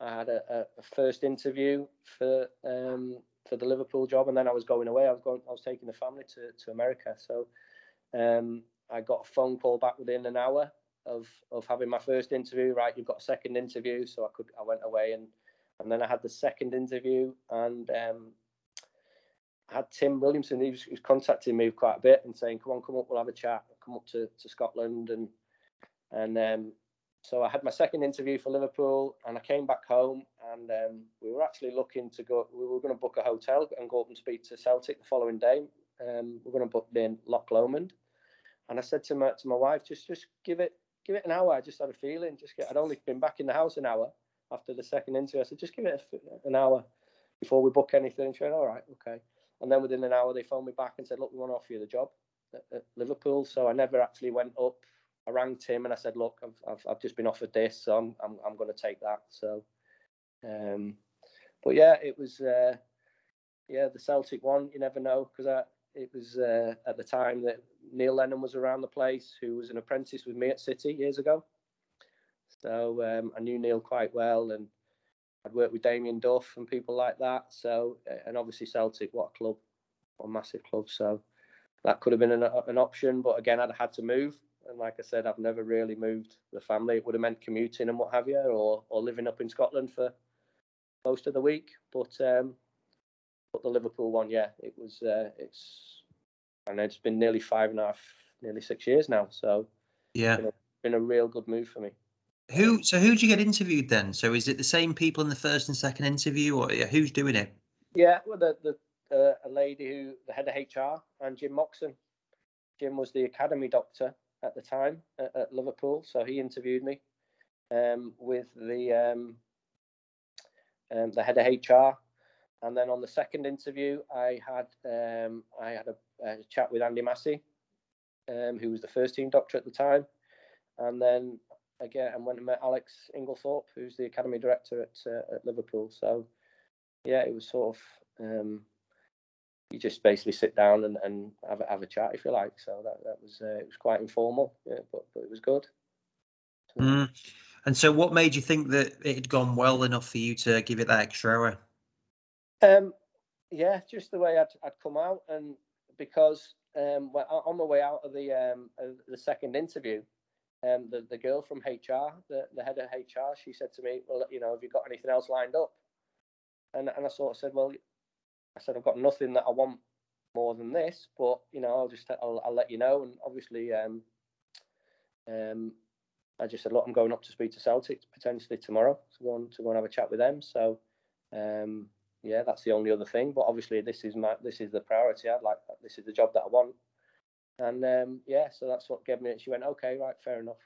I had a, a, first interview for um, for the Liverpool job, and then I was going away. I was going I was taking the family to to America, so I got a phone call back within an hour of of having my first interview. Right, you've got a second interview, so I could I went away and and then I had the second interview and um, I had Tim Williamson. He was, he was, contacting me quite a bit and saying, "Come on, come up, we'll have a chat. Come up to, to Scotland." And and um, so I had my second interview for Liverpool, and I came back home, and um, we were actually looking to go. We were going to book a hotel and go up and speak to Celtic the following day. Um, we're going to book in Loch Lomond, and I said to my to my wife, "Just just give it give it an hour." I just had a feeling. Just get. I'd only been back in the house an hour after the second interview. I said, "Just give it an hour before we book anything." She went, "All right, okay." And then within an hour, they phoned me back and said, "Look, we want to offer you the job at, at Liverpool." So I never actually went up. I rang Tim and I said, "Look, I've I've, I've just been offered this, so I'm I'm, I'm going to take that." So, um, but yeah, it was uh, yeah the Celtic one. You never know because I it was uh, at the time that Neil Lennon was around the place, who was an apprentice with me at City years ago. So um, I knew Neil quite well, and I'd worked with Damien Duff and people like that. So, and obviously Celtic, what a club, what a massive club. So that could have been an, an option, but again, I'd had to move. And like I said, I've never really moved the family. It would have meant commuting and what have you, or or living up in Scotland for most of the week. But um, but the Liverpool one, yeah, it was. Uh, it's and it's been nearly five and a half, nearly six years now. So yeah, been a, been a real good move for me. Who? So who did you get interviewed then? So is it the same people in the first and second interview, or yeah, who's doing it? Yeah, well, the the uh, a lady who the head of HR and Jim Moxon. Jim was the academy doctor at the time at, at Liverpool, so he interviewed me um, with the um, um, the head of HR, and then on the second interview, I had um, I had a, a, chat with Andy Massey, um, who was the first team doctor at the time, and then again I went and met Alex Inglethorpe, who's the academy director at uh, at Liverpool. So yeah, it was sort of um, you just basically sit down and, and have, a, have a chat if you like. So that, that was uh, it was quite informal, yeah, but but it was good. So, mm. And so, what made you think that it had gone well enough for you to give it that extra hour? Um, yeah, just the way I'd, I'd come out, and because um, on my way out of the um, of the second interview, um, the the girl from HR, the, the head of HR, she said to me, "Well, you know, have you got anything else lined up?" And and I sort of said, "Well, I said I've got nothing that I want more than this, but you know I'll just I'll, I'll let you know. And obviously, um, um, I just said, look, I'm going up to speak to Celtic potentially tomorrow to go on to go and have a chat with them. So um, yeah, that's the only other thing. But obviously, this is my this is the priority. I'd like this is the job that I want. And um, yeah, so that's what gave me. She went, okay, right, fair enough.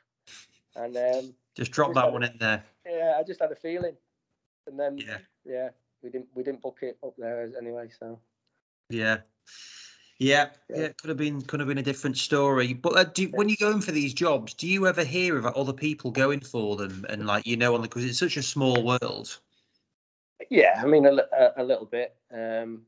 And um, just drop that one in there. Yeah, I just had a feeling, and then yeah, yeah, we didn't we didn't book it up there anyway. So yeah. Yeah, yeah, it could have been could have been a different story. But uh, do, when you're going for these jobs, do you ever hear about other people going for them and like you know on the because it's such a small world. Yeah, I mean a, a, a little bit. Um,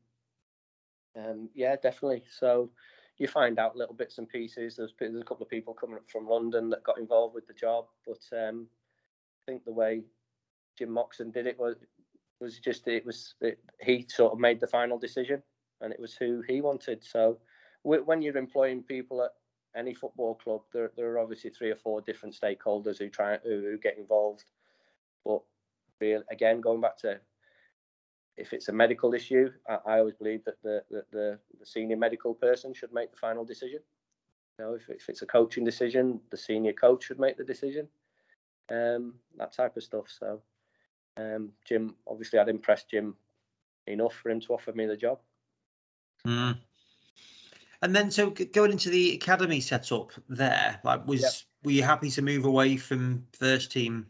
um, yeah, definitely. So you find out little bits and pieces. There's, there's a couple of people coming up from London that got involved with the job, but um, I think the way Jim Moxon did it was was just it was it, he sort of made the final decision, and it was who he wanted. So when you're employing people at any football club, there there are obviously three or four different stakeholders who try who, who get involved. But again, going back to if it's a medical issue, I, I always believe that the, the, the the senior medical person should make the final decision. You know, if, if it's a coaching decision, the senior coach should make the decision. Um, that type of stuff. So um, Jim, obviously, I'd impressed Jim enough for him to offer me the job. Mm. And then, so going into the academy setup there, like, was yep. were you happy to move away from first team?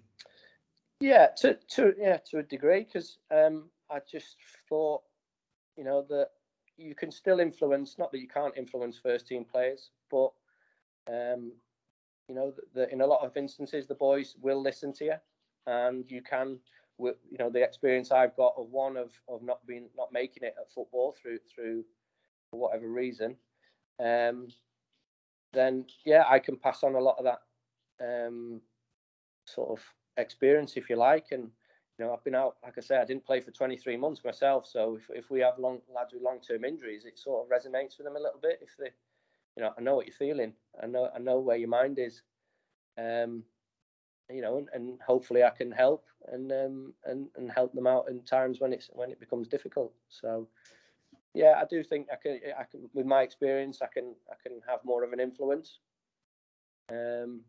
Yeah, to to yeah, to a degree, because um, I just thought, you know, that you can still influence. Not that you can't influence first team players, but um, you know, that in a lot of instances, the boys will listen to you, and you can you know the experience I've got of one of of not being not making it at football through through for whatever reason, um, then yeah, I can pass on a lot of that um, sort of experience, if you like. And you know, I've been out, like I say, I didn't play for 23 months myself. So if if we have long lads with long term injuries, it sort of resonates with them a little bit. If they, you know, I know what you're feeling. I know I know where your mind is. Um, you know, and, and hopefully I can help and um, and and help them out in times when it's when it becomes difficult. So, yeah, I do think I can. I can, with my experience, I can I can have more of an influence. Um,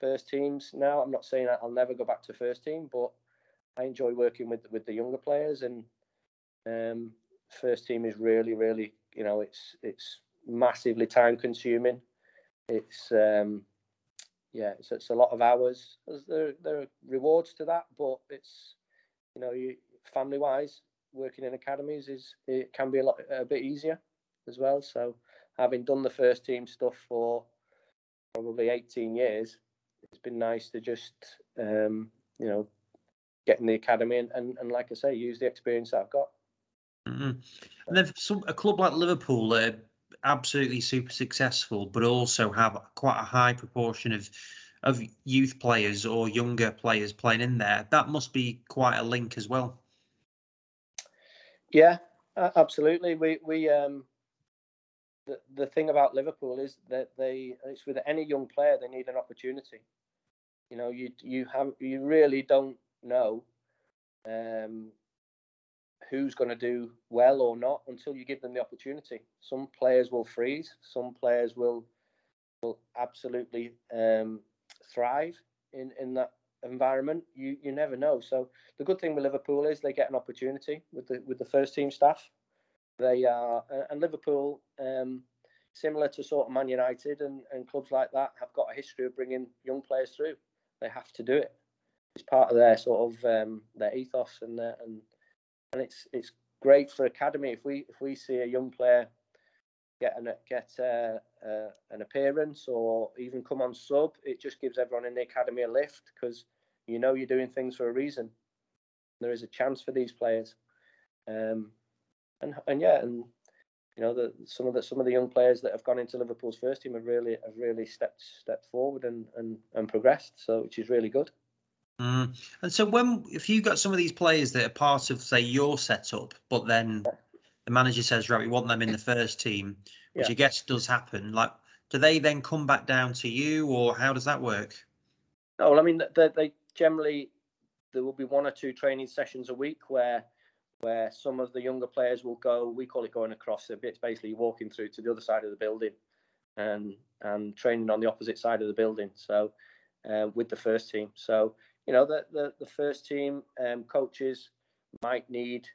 first teams now. I'm not saying I'll never go back to first team, but I enjoy working with with the younger players, and um, first team is really, really, you know, it's it's massively time consuming. It's um, yeah, it's, it's a lot of hours. There there are rewards to that, but it's you know, you family wise, working in academies is it can be a lot a bit easier as well. So having done the first team stuff for probably 18 years, it's been nice to just um, you know get in the academy and, and, and like I say, use the experience that I've got. Mm-hmm. And then some, a club like Liverpool, are absolutely super successful, but also have quite a high proportion of of youth players or younger players playing in there, that must be quite a link as well. Yeah, absolutely. We we um the the thing about Liverpool is that they it's with any young player they need an opportunity. You know, you you have you really don't know um who's going to do well or not until you give them the opportunity. Some players will freeze, some players will will absolutely um, thrive in in that environment. You you never know. So the good thing with Liverpool is they get an opportunity with the with the first team staff. They are and Liverpool, um, similar to sort of Man United and, and clubs like that, have got a history of bringing young players through. They have to do it. It's part of their sort of um, their ethos and their, and and it's it's great for academy if we if we see a young player get an get uh, uh, an appearance or even come on sub, it just gives everyone in the academy a lift because you know you're doing things for a reason. There is a chance for these players, um, and and yeah, and you know the some of the some of the young players that have gone into Liverpool's first team have really have really stepped stepped forward and and and progressed. So which is really good. Mm. And so when if you got some of these players that are part of say your setup, but then the manager says, right, we want them in the first team, which yeah. I guess does happen. Like, do they then come back down to you, or how does that work? No, well, I mean, they, they generally there will be one or two training sessions a week where where some of the younger players will go. We call it going across. It's basically walking through to the other side of the building and and training on the opposite side of the building. So uh, with the first team. So you know the the, the first team um, coaches might need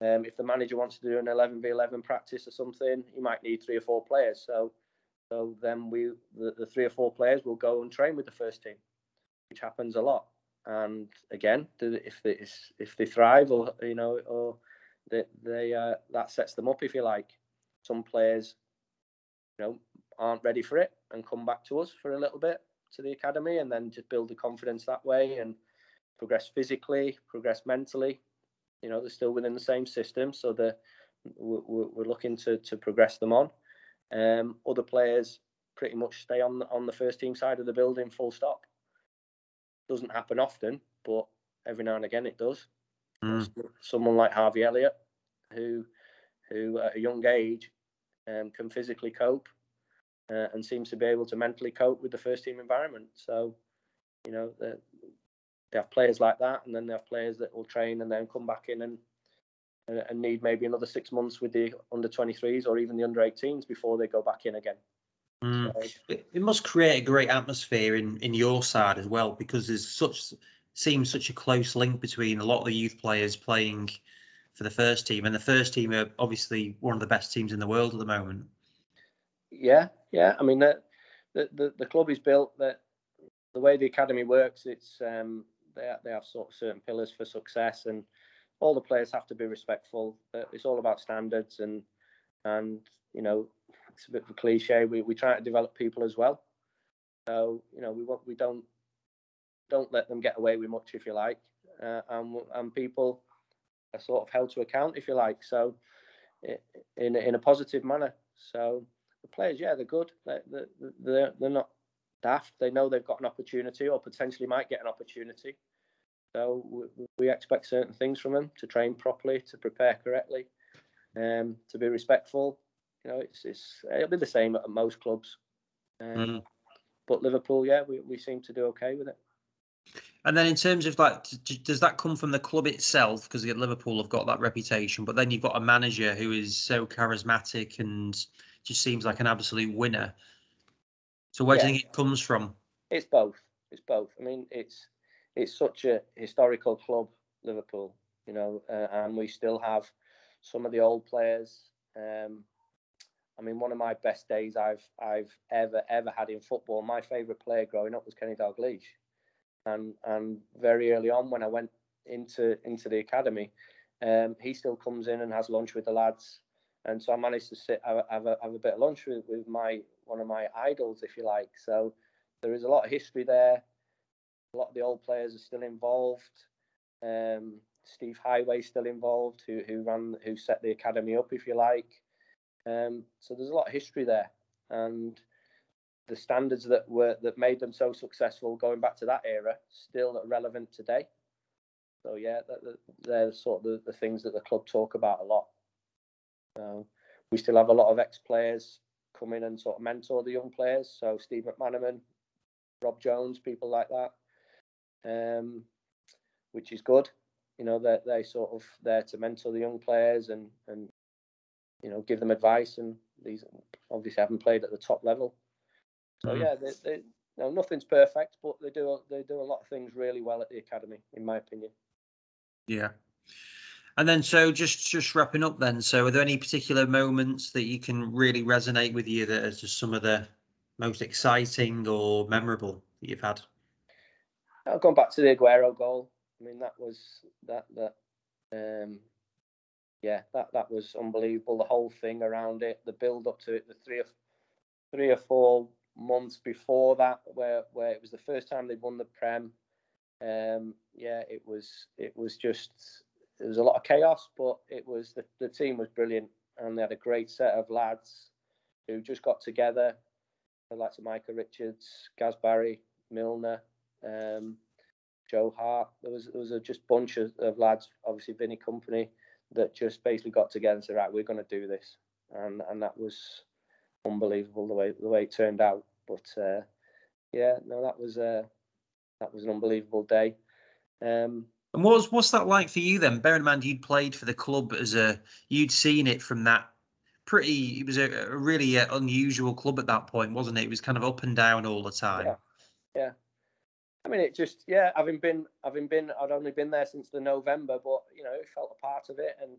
um, if the manager wants to do an 11v11 practice or something, he might need three or four players. So, so then we the, the three or four players will go and train with the first team, which happens a lot. And again, if they if they thrive or you know or they, they uh, that sets them up if you like. Some players, you know, aren't ready for it and come back to us for a little bit to the academy and then just build the confidence that way and progress physically, progress mentally, you know, they're still within the same system, so the we're, we're looking to to progress them on. Um, other players pretty much stay on the, on the first team side of the building, full stop. Doesn't happen often, but every now and again it does. Mm. Someone like Harvey Elliott, who who at a young age um, can physically cope uh, and seems to be able to mentally cope with the first team environment. So, you know, the, they have players like that, and then they have players that will train and then come back in and and need maybe another six months with the under 23s or even the under 18s before they go back in again. Mm. So, it must create a great atmosphere in in your side as well because there's such seems such a close link between a lot of the youth players playing for the first team and the first team are obviously one of the best teams in the world at the moment. Yeah, yeah. I mean the the the, club is built that the way the academy works, it's um, they they have sort of certain pillars for success, and all the players have to be respectful. It's all about standards, and and you know it's a bit of a cliche. We we try to develop people as well. So you know we want we don't don't let them get away with much if you like, uh, and and people are sort of held to account if you like. So in in a positive manner. So the players, yeah, they're good. They're they're, they're not daft. They know they've got an opportunity or potentially might get an opportunity. So we, we expect certain things from them to train properly, to prepare correctly, um, to be respectful. You know, it's, it's it'll be the same at most clubs. Um, mm. But Liverpool, yeah, we, we seem to do okay with it. And then in terms of like, does that come from the club itself? Because Liverpool have got that reputation, but then you've got a manager who is so charismatic and just seems like an absolute winner. So where yeah. do you think it comes from? It's both. It's both. I mean, it's it's such a historical club, Liverpool. You know, uh, and we still have some of the old players. Um, I mean, one of my best days I've I've ever ever had in football. My favourite player growing up was Kenny Dalglish, and and very early on when I went into into the academy, um, he still comes in and has lunch with the lads, and so I managed to sit have, have, a, have a bit of lunch with, with my one of my idols, if you like. So there is a lot of history there. A lot of the old players are still involved. Um, Steve Heighway still involved, who who ran who set the academy up, if you like. Um, so there's a lot of history there, and the standards that were that made them so successful going back to that era still relevant today. So yeah, they're sort of the, the things that the club talk about a lot. So we still have a lot of ex-players come in and sort of mentor the young players. So Steve McManaman, Rob Jones, people like that, um, which is good. You know, they they sort of there to mentor the young players and and you know give them advice. And these obviously haven't played at the top level. So mm. yeah, they, they, you know, nothing's perfect, but they do they do a lot of things really well at the academy, in my opinion. Yeah. And then, so just just wrapping up, then. So, are there any particular moments that you can really resonate with you that are just some of the most exciting or memorable that you've had? I've gone back to the Aguero goal. I mean, that was that that um, yeah, that that was unbelievable. The whole thing around it, the build up to it, the three or three or four months before that, where where it was the first time they'd won the Prem. Um, yeah, it was it was just there was a lot of chaos, but it was the, the team was brilliant and they had a great set of lads who just got together. The likes of Micah Richards, Gaz Barry, Milner, um, Joe Hart. There was there was a just bunch of, of lads, obviously Vinny Kompany, that just basically got together and said, right, we're going to do this, and and that was unbelievable the way the way it turned out. But uh, yeah, no, that was uh, that was an unbelievable day. Um, and what was what's that like for you then? Bearing in mind you'd played for the club as a you'd seen it from that pretty. It was a, a really uh, unusual club at that point, wasn't it? It was kind of up and down all the time. Yeah. yeah. I mean, it just yeah. Having been having been, I'd only been there since the November, but you know, it felt a part of it, and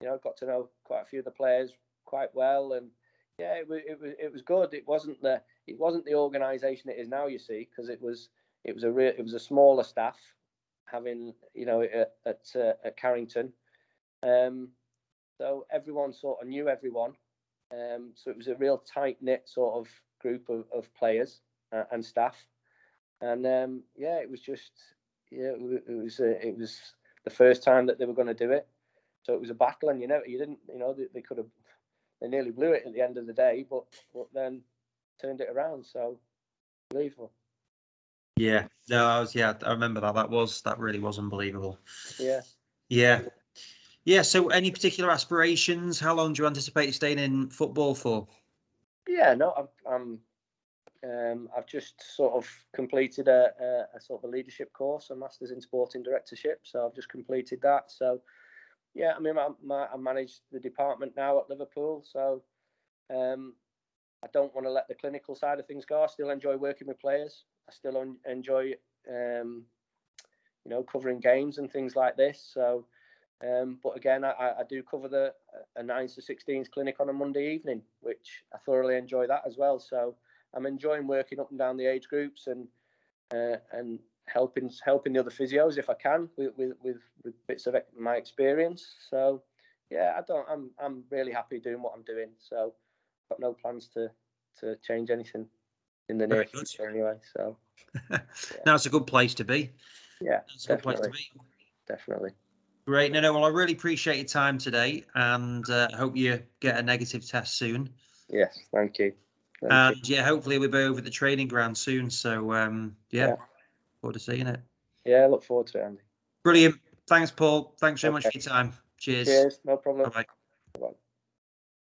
you know, got to know quite a few of the players quite well, and yeah, it was it was it was good. It wasn't the it wasn't the organisation it is now. You see, because it was it was a real it was a smaller staff having you know at at, uh, at Carrington. Um, so everyone sort of knew everyone. Um, so it was a real tight knit sort of group of, of players uh, and staff. And um, yeah, it was just yeah, it was uh, it was the first time that they were going to do it. So it was a battle, and you know you didn't you know they, they could have they nearly blew it at the end of the day, but but then turned it around. So unbelievable. Yeah, no, I was. Yeah, I remember that. That was that really was unbelievable. Yeah. Yeah. Yeah. So, any particular aspirations? How long do you anticipate staying in football for? Yeah, no, I'm. I'm um, I've just sort of completed a, a, a, sort of a leadership course, a master's in sporting directorship. So I've just completed that. So, yeah, I mean, I, I manage the department now at Liverpool. So, um, I don't want to let the clinical side of things go. I still enjoy working with players. I still enjoy, um, you know, covering games and things like this. So, um, but again, I, I, do cover the a nine to 16s clinic on a Monday evening, which I thoroughly enjoy that as well. So I'm enjoying working up and down the age groups and uh, and helping helping the other physios if I can with with, with, with bits of my experience. So yeah, I don't. I'm I'm really happy doing what I'm doing. So got no plans to to change anything in the near future anyway. So yeah. now it's a good place to be. Yeah, it's a good place to be. Definitely. Great. No, no. Well, I really appreciate your time today, and uh, hope you get a negative test soon. Yes, thank you. Thank and you. yeah, hopefully we'll be over the training ground soon. So um, yeah, yeah, forward to seeing it. Yeah, look forward to it, Andy. Brilliant. Thanks, Paul. Thanks very okay. much for your time. Cheers. Cheers. No problem. Bye bye.